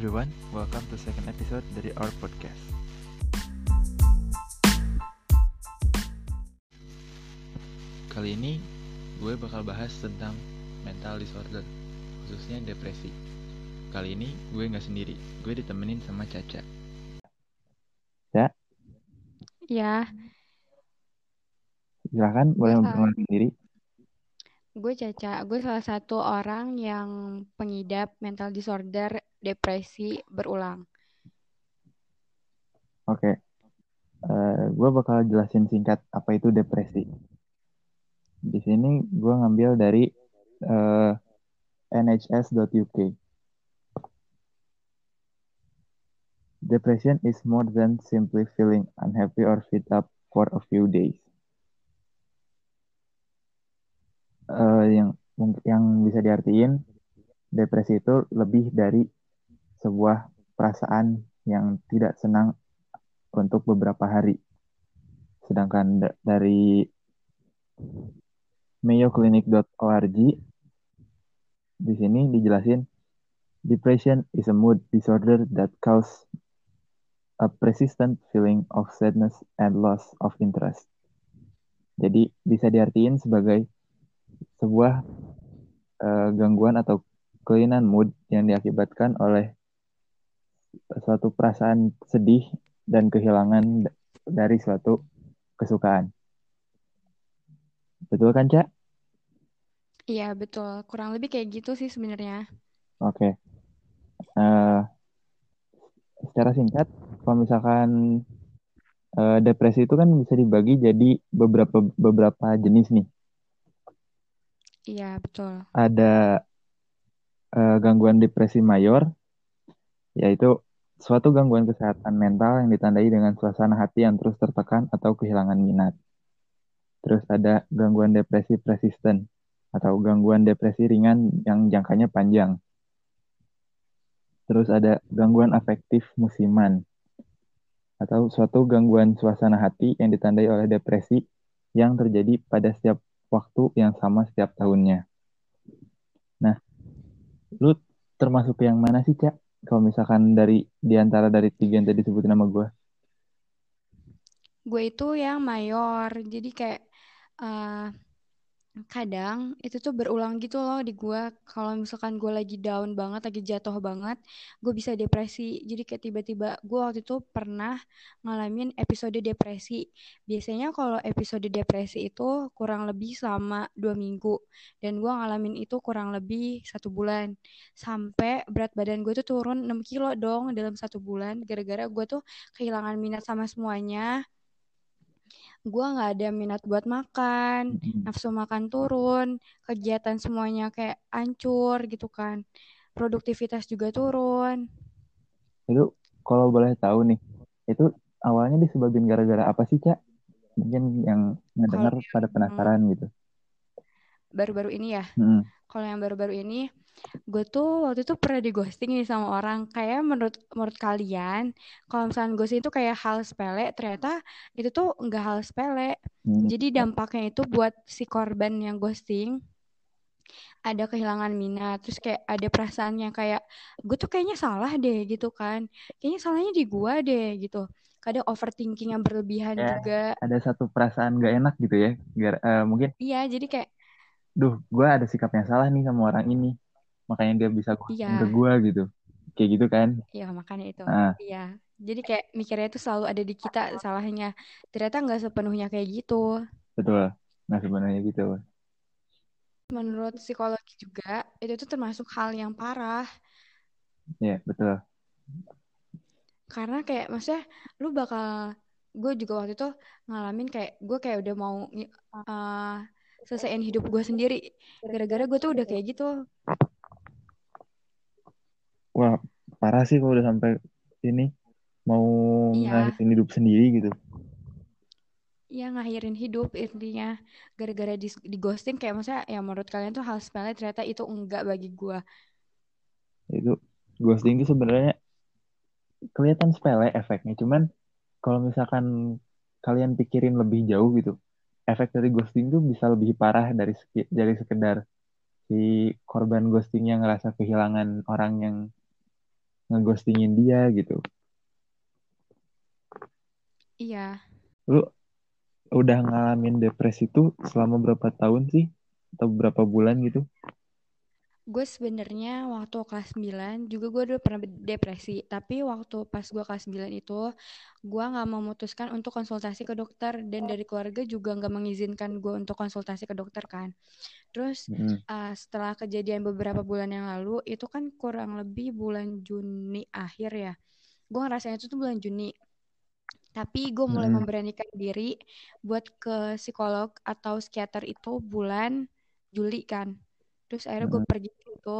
everyone, welcome to second episode dari our podcast. Kali ini gue bakal bahas tentang mental disorder, khususnya depresi. Kali ini gue nggak sendiri, gue ditemenin sama Caca. Ya, Silakan boleh Ya. memperkenalkan diri. gue Caca. Gue salah satu orang yang pengidap mental disorder depresi berulang. Oke. Eh, gue bakal jelasin singkat apa itu depresi. Di sini gue ngambil dari eh, nhs.uk. Depression is more than simply feeling unhappy or fed up for a few days. Eh, yang yang bisa diartiin depresi itu lebih dari sebuah perasaan yang tidak senang untuk beberapa hari. Sedangkan da- dari mayoclinic.org di sini dijelasin depression is a mood disorder that causes a persistent feeling of sadness and loss of interest. Jadi bisa diartiin sebagai sebuah eh, gangguan atau kelainan mood yang diakibatkan oleh suatu perasaan sedih dan kehilangan dari suatu kesukaan. Betul kan, Cak? Iya, betul. Kurang lebih kayak gitu sih sebenarnya. Oke. Eh, secara singkat, kalau misalkan eh, depresi itu kan bisa dibagi jadi beberapa beberapa jenis nih. Iya, betul. Ada eh, gangguan depresi mayor, yaitu suatu gangguan kesehatan mental yang ditandai dengan suasana hati yang terus tertekan atau kehilangan minat. Terus ada gangguan depresi persisten atau gangguan depresi ringan yang jangkanya panjang. Terus ada gangguan afektif musiman atau suatu gangguan suasana hati yang ditandai oleh depresi yang terjadi pada setiap waktu yang sama setiap tahunnya. Nah, lu termasuk yang mana sih, Cak? Kalau misalkan dari di antara dari tiga yang tadi sebutin nama gue. Gue itu yang mayor. Jadi kayak eh, kadang itu tuh berulang gitu loh di gue. Kalau misalkan gue lagi down banget, lagi jatuh banget, gue bisa depresi. Jadi kayak tiba-tiba gue waktu itu pernah ngalamin episode depresi. Biasanya kalau episode depresi itu kurang lebih selama dua minggu. Dan gue ngalamin itu kurang lebih satu bulan. Sampai berat badan gue tuh turun 6 kilo dong dalam satu bulan. Gara-gara gue tuh kehilangan minat sama semuanya. Gue gak ada minat buat makan nafsu makan turun, kegiatan semuanya kayak hancur gitu kan. Produktivitas juga turun. Itu kalau boleh tahu nih, itu awalnya disebabin gara-gara apa sih, Cak? Mungkin yang Kalau pada penasaran gitu. Baru-baru ini ya, Mm-mm. kalau yang baru-baru ini, gue tuh waktu itu pernah di ghosting nih sama orang. Kayak menurut menurut kalian, kalau misalnya ghosting itu kayak hal sepele, ternyata itu tuh enggak hal sepele. Mm. Jadi dampaknya itu buat si korban yang ghosting ada kehilangan minat, terus kayak ada perasaan yang kayak gue tuh kayaknya salah deh gitu kan, kayaknya salahnya di gue deh gitu. Kadang overthinking yang berlebihan Ya, juga. ada satu perasaan gak enak gitu ya. Gara- eh, mungkin, Iya, jadi kayak duh, gue ada sikap yang salah nih sama orang ini. Makanya dia bisa ghosting ke iya, gue gitu. Kayak gitu kan. iya makanya itu. Nah, Iya, jadi kayak mikirnya itu selalu ada di kita salahnya. Ternyata nggak sepenuhnya kayak gitu. betul. Nah, sebenarnya gitu. Menurut psikologi juga itu tuh termasuk hal yang parah. Ya, betul. Karena kayak maksudnya lu bakal gue juga waktu itu ngalamin kayak gue kayak udah mau eh, selesaiin hidup gue sendiri. Gara-gara gue tuh udah kayak gitu. Wah, parah sih kalau udah sampai ini mau iya. ngakhirin hidup sendiri gitu. iya ngakhirin hidup intinya. Gara-gara di, di ghosting kayak maksudnya ya menurut kalian tuh hal sepele ternyata itu enggak bagi gue Itu ghosting itu sebenarnya kelihatan sepele efeknya. Cuman kalau misalkan kalian pikirin lebih jauh gitu, efek dari ghosting itu bisa lebih parah dari dari sekedar si korban ghosting yang ngerasa kehilangan orang yang ngeghostingin dia gitu. Iya. Lu udah ngalamin depresi tuh selama berapa tahun sih? Atau berapa bulan gitu? Gue sebenarnya waktu kelas 9 juga gue udah pernah depresi. Tapi waktu pas gue kelas 9 itu, gue nggak memutuskan untuk konsultasi ke dokter. Dan dari keluarga juga nggak mengizinkan gue untuk konsultasi ke dokter kan. Terus Mm-mm. uh, setelah kejadian beberapa bulan yang lalu, itu kan kurang lebih bulan Juni akhir ya. Gue ngerasain itu tuh bulan Juni. Tapi gue mulai Mm-mm. memberanikan diri buat ke psikolog atau psikiater itu bulan Juli kan. Terus akhirnya gue Mm-mm. pergi itu,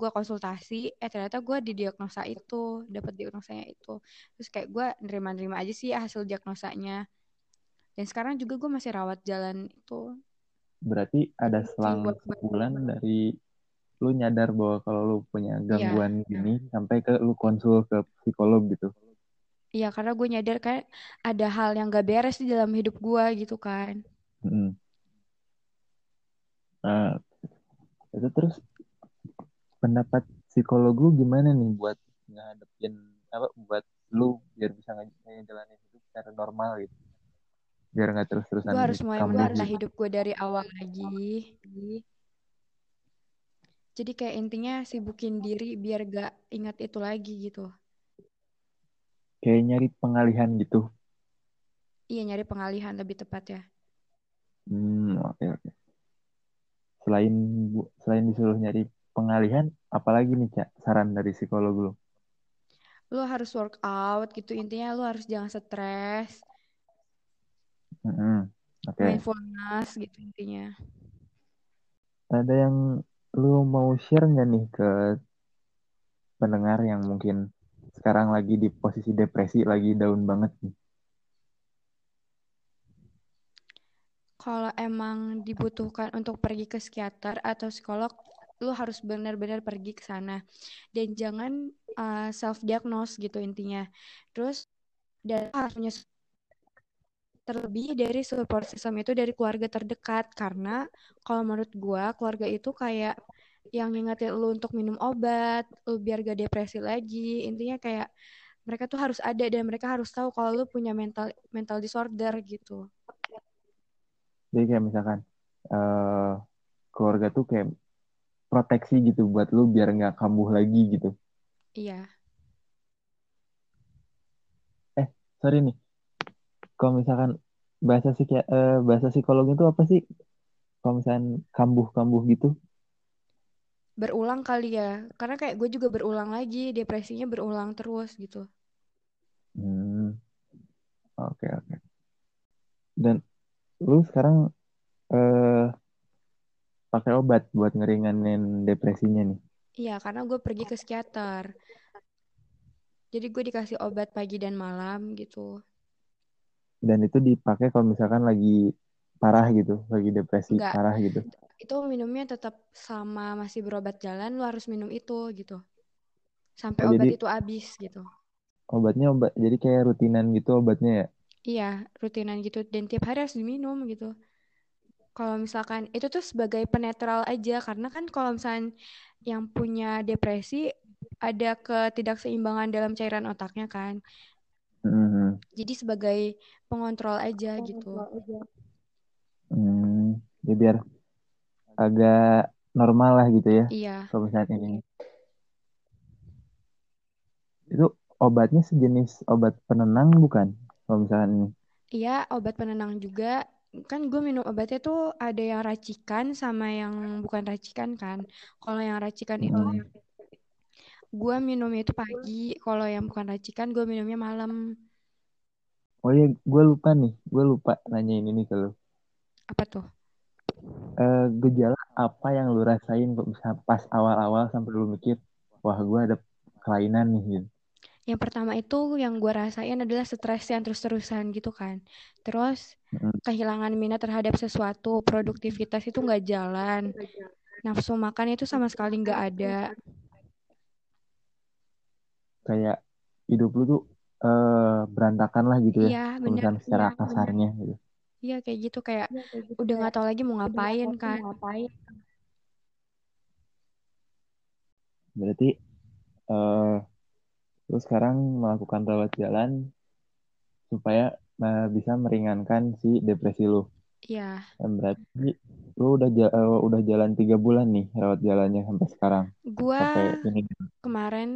gue konsultasi, eh ternyata gue didiagnosa itu, dapat diagnosanya itu. Terus kayak gue nerima-nerima aja sih hasil diagnosanya. Dan sekarang juga gue masih rawat jalan itu. Berarti ada selang sebulan dari lu nyadar bahwa kalau lu punya Iya. gangguan gini sampai ke lu konsul ke psikolog gitu. Iya, karena gue nyadar kayak ada hal yang gak beres di dalam hidup gue gitu kan. Mm-mm. Nah, itu terus pendapat psikolog lu gimana nih buat ngadepin apa buat lu biar bisa nge- ngejalanin hidup secara normal gitu. Biar nggak terus-terusan Gue harus mulai menata gitu. hidup gue dari awal lagi. Jadi kayak intinya sibukin diri biar gak ingat itu lagi gitu. Kayak nyari pengalihan gitu. Iya, nyari pengalihan lebih tepat ya. Hmm, oke oke. Selain selain disuruh nyari pengalihan, apalagi nih Cak saran dari psikolog lu? Lu harus workout gitu. Intinya lu harus jangan stres, Mm-mm. Oke. mindfulness gitu intinya. Ada yang lu mau share nggak nih ke pendengar yang mungkin sekarang lagi di posisi depresi, lagi down banget nih? Kalau emang dibutuhkan untuk pergi ke psikiater atau psikolog, lu harus benar-benar pergi ke sana. Dan jangan uh, self-diagnose gitu intinya. Terus, dan lu harus punya s- terlebih dari support system itu dari keluarga terdekat. Karena kalau menurut gua, keluarga itu kayak yang ngingetin lu untuk minum obat, lu biar gak depresi lagi. Intinya kayak mereka tuh harus ada dan mereka harus tahu kalau lu punya mental mental disorder gitu. Jadi kayak misalkan eh keluarga tuh kayak proteksi gitu buat lu biar nggak kambuh lagi gitu. Iya. Sorry nih, kalau misalkan bahasa psiki eh, bahasa psikolog itu apa sih? Kalau misalkan kambuh-kambuh gitu? berulang kali ya karena kayak gue juga berulang lagi depresinya berulang terus gitu Hmm, oke oke. Dan lu sekarang eh pakai obat buat ngeringanin depresinya nih. iya karena gue pergi ke psikiater jadi gue dikasih obat pagi dan malam gitu Dan itu dipakai kalau misalkan lagi parah gitu, lagi depresi Enggak. parah gitu. itu minumnya tetap sama masih berobat jalan lu harus minum itu gitu sampai Oh, obat jadi- itu habis gitu Obatnya obat, jadi kayak rutinan gitu obatnya ya. Iya rutinan gitu dan tiap hari harus diminum gitu kalau misalkan itu tuh sebagai penetral aja karena kan kalau misalkan yang punya depresi ada ketidakseimbangan dalam cairan otaknya kan Hmm, jadi sebagai pengontrol aja gitu hmm. Ya biar agak normal lah gitu ya. iya Kalau misalnya ini. Itu obatnya sejenis obat penenang bukan? Kalau misalkan ini. iya obat penenang juga kan gue minum obatnya tuh ada yang racikan sama yang bukan racikan kan kalau yang racikan itu Hmm. gue minumnya itu pagi kalau yang bukan racikan gue minumnya malam Oh iya, gue lupa nih. Gue lupa nanyain ini ke lu. apa tuh Eh, gejala apa yang lu rasain pas awal-awal sampai lu mikir, wah gue ada kelainan nih gitu. Yang pertama itu yang gue rasain adalah stres yang terus-terusan gitu kan. Terus kehilangan minat terhadap sesuatu, produktivitas itu nggak jalan. Nafsu makan itu sama sekali nggak ada. Kayak hidup lu tuh eh, berantakan lah gitu ya. Iya, misalkan secara Iya, bener. kasarnya gitu. Iya kayak gitu kayak udah nggak tahu lagi mau ngapain kan. Berarti eh Terus sekarang melakukan rawat jalan supaya uh, bisa meringankan si depresi lu. Iya. Dan berarti lu udah ja uh, udah jalan tiga bulan nih rawat jalannya sampai sekarang. Gua Sampai ini. kemarin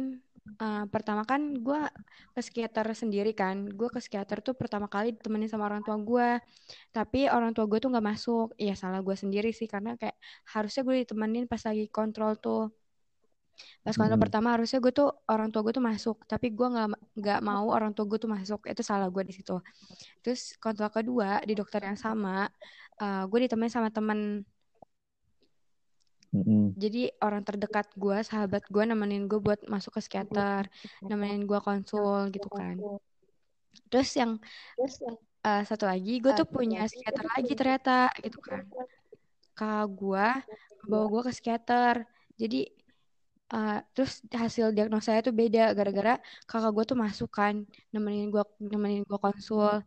uh, pertama kan gue ke psikiater sendiri kan gue ke psikiater tuh pertama kali ditemenin sama orang tua gue tapi orang tua gue tuh nggak masuk ya salah gue sendiri sih karena kayak harusnya gue ditemenin pas lagi kontrol tuh pas kontrol Hmm. pertama harusnya gue tuh orang tua gue tuh masuk tapi gue nggak nggak mau orang tua gue tuh masuk itu salah gue di situ terus kontrol kedua di dokter yang sama uh, gue ditemenin sama temen Mm-mm. jadi orang terdekat gue, sahabat gue nemenin gue buat masuk ke psikiater, nemenin gue konsul gitu kan. Terus yang uh, satu lagi, gue tuh punya psikiater lagi ternyata gitu kan. Kakak gue bawa gue ke psikiater. Jadi uh, terus hasil diagnosa saya tuh beda gara-gara kakak gue tuh masuk kan nemenin gue nemenin gue konsul.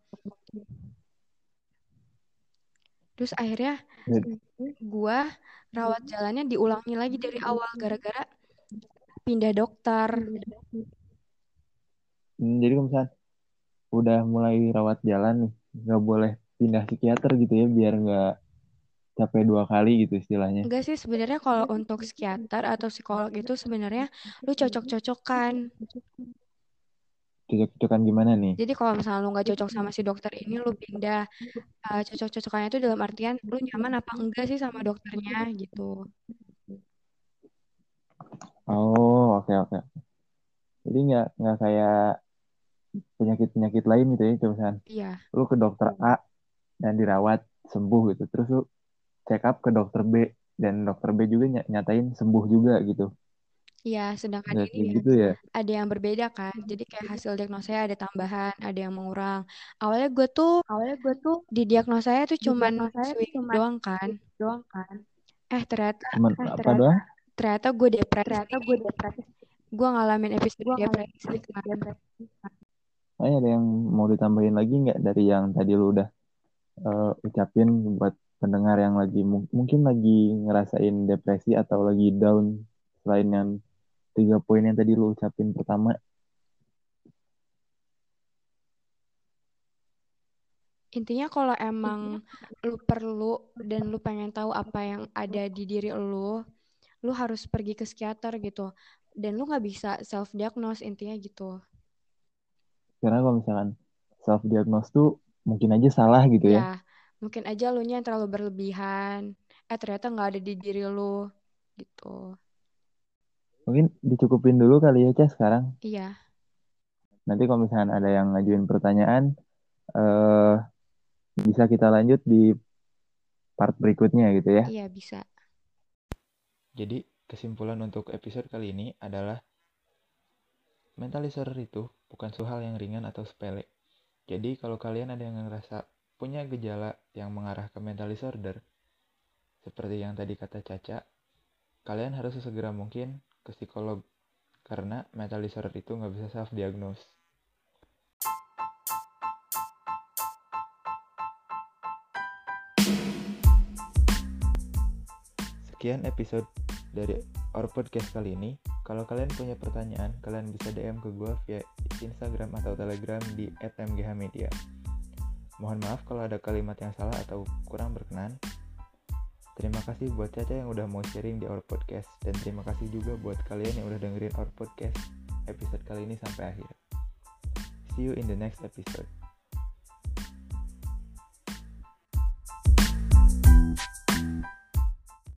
Terus akhirnya Jadi, gue rawat jalannya diulangi lagi dari awal gara-gara pindah dokter. hmm, jadi kalau misalnya udah mulai rawat jalan nih, nggak boleh pindah psikiater gitu ya, biar nggak capek dua kali gitu istilahnya. Enggak sih sebenarnya kalau untuk psikiater atau psikolog itu sebenarnya lu cocok-cocokan. Cocok-cocokan gimana nih? Jadi kalau misalnya lu nggak cocok sama si dokter ini, lu pindah. Uh, cocok-cocokannya itu dalam artian lu nyaman apa enggak sih sama dokternya gitu. Oh, oke oke. Jadi nggak nggak kayak penyakit-penyakit lain gitu ya, coba misalnya Iya, lu ke dokter A dan dirawat sembuh gitu, terus lu check up ke dokter B dan dokter B juga ny- nyatain sembuh juga gitu. iya. Sedangkan Nggak ini kayak gitu ya? ada yang berbeda kan. Jadi kayak hasil diagnosanya ada tambahan, ada yang mengurang. Awalnya gue tuh, awalnya gue tuh di diagnosanya tuh cuman swing doang kan. Doang kan. Eh ternyata, Cuman eh apa ternyata, doang? ternyata gue depresi. Ternyata gue depresi. Gue ngalamin episode depresi kan. Oh, ada yang mau ditambahin lagi nggak dari yang tadi lu udah uh, ucapin buat pendengar yang lagi mung- mungkin lagi ngerasain depresi atau lagi down selain yang tiga poin yang tadi lu ucapin pertama? Intinya kalau emang lu perlu dan lu pengen tahu apa yang ada di diri lu, lu harus pergi ke psikiater gitu. Dan lu nggak bisa self diagnose intinya gitu. Karena kalau misalkan self diagnose tuh mungkin aja salah gitu ya. Ya, mungkin aja lu nya yang terlalu berlebihan. Eh ternyata nggak ada di diri lu gitu. Mungkin dicukupin dulu kali ya, Cah, sekarang. Iya, Nanti kalau misalkan ada yang ngajuin pertanyaan, eh bisa kita lanjut di part berikutnya gitu ya. iya bisa. Jadi, kesimpulan untuk episode kali ini adalah mental disorder itu bukan suatu hal yang ringan atau sepele. Jadi, kalau kalian ada yang ngerasa punya gejala yang mengarah ke mental disorder, seperti yang tadi kata Caca, kalian harus sesegera mungkin ke psikolog karena mental disorder itu nggak bisa self diagnose. Sekian episode dari Our Podcast kali ini. Kalau kalian punya pertanyaan, kalian bisa DM ke gue via Instagram atau Telegram di @mghmedia. Mohon maaf kalau ada kalimat yang salah atau kurang berkenan. Terima kasih buat Caca yang udah mau sharing di Our Podcast dan terima kasih juga buat kalian yang udah dengerin Our Podcast episode kali ini sampai akhir. See you in the next episode.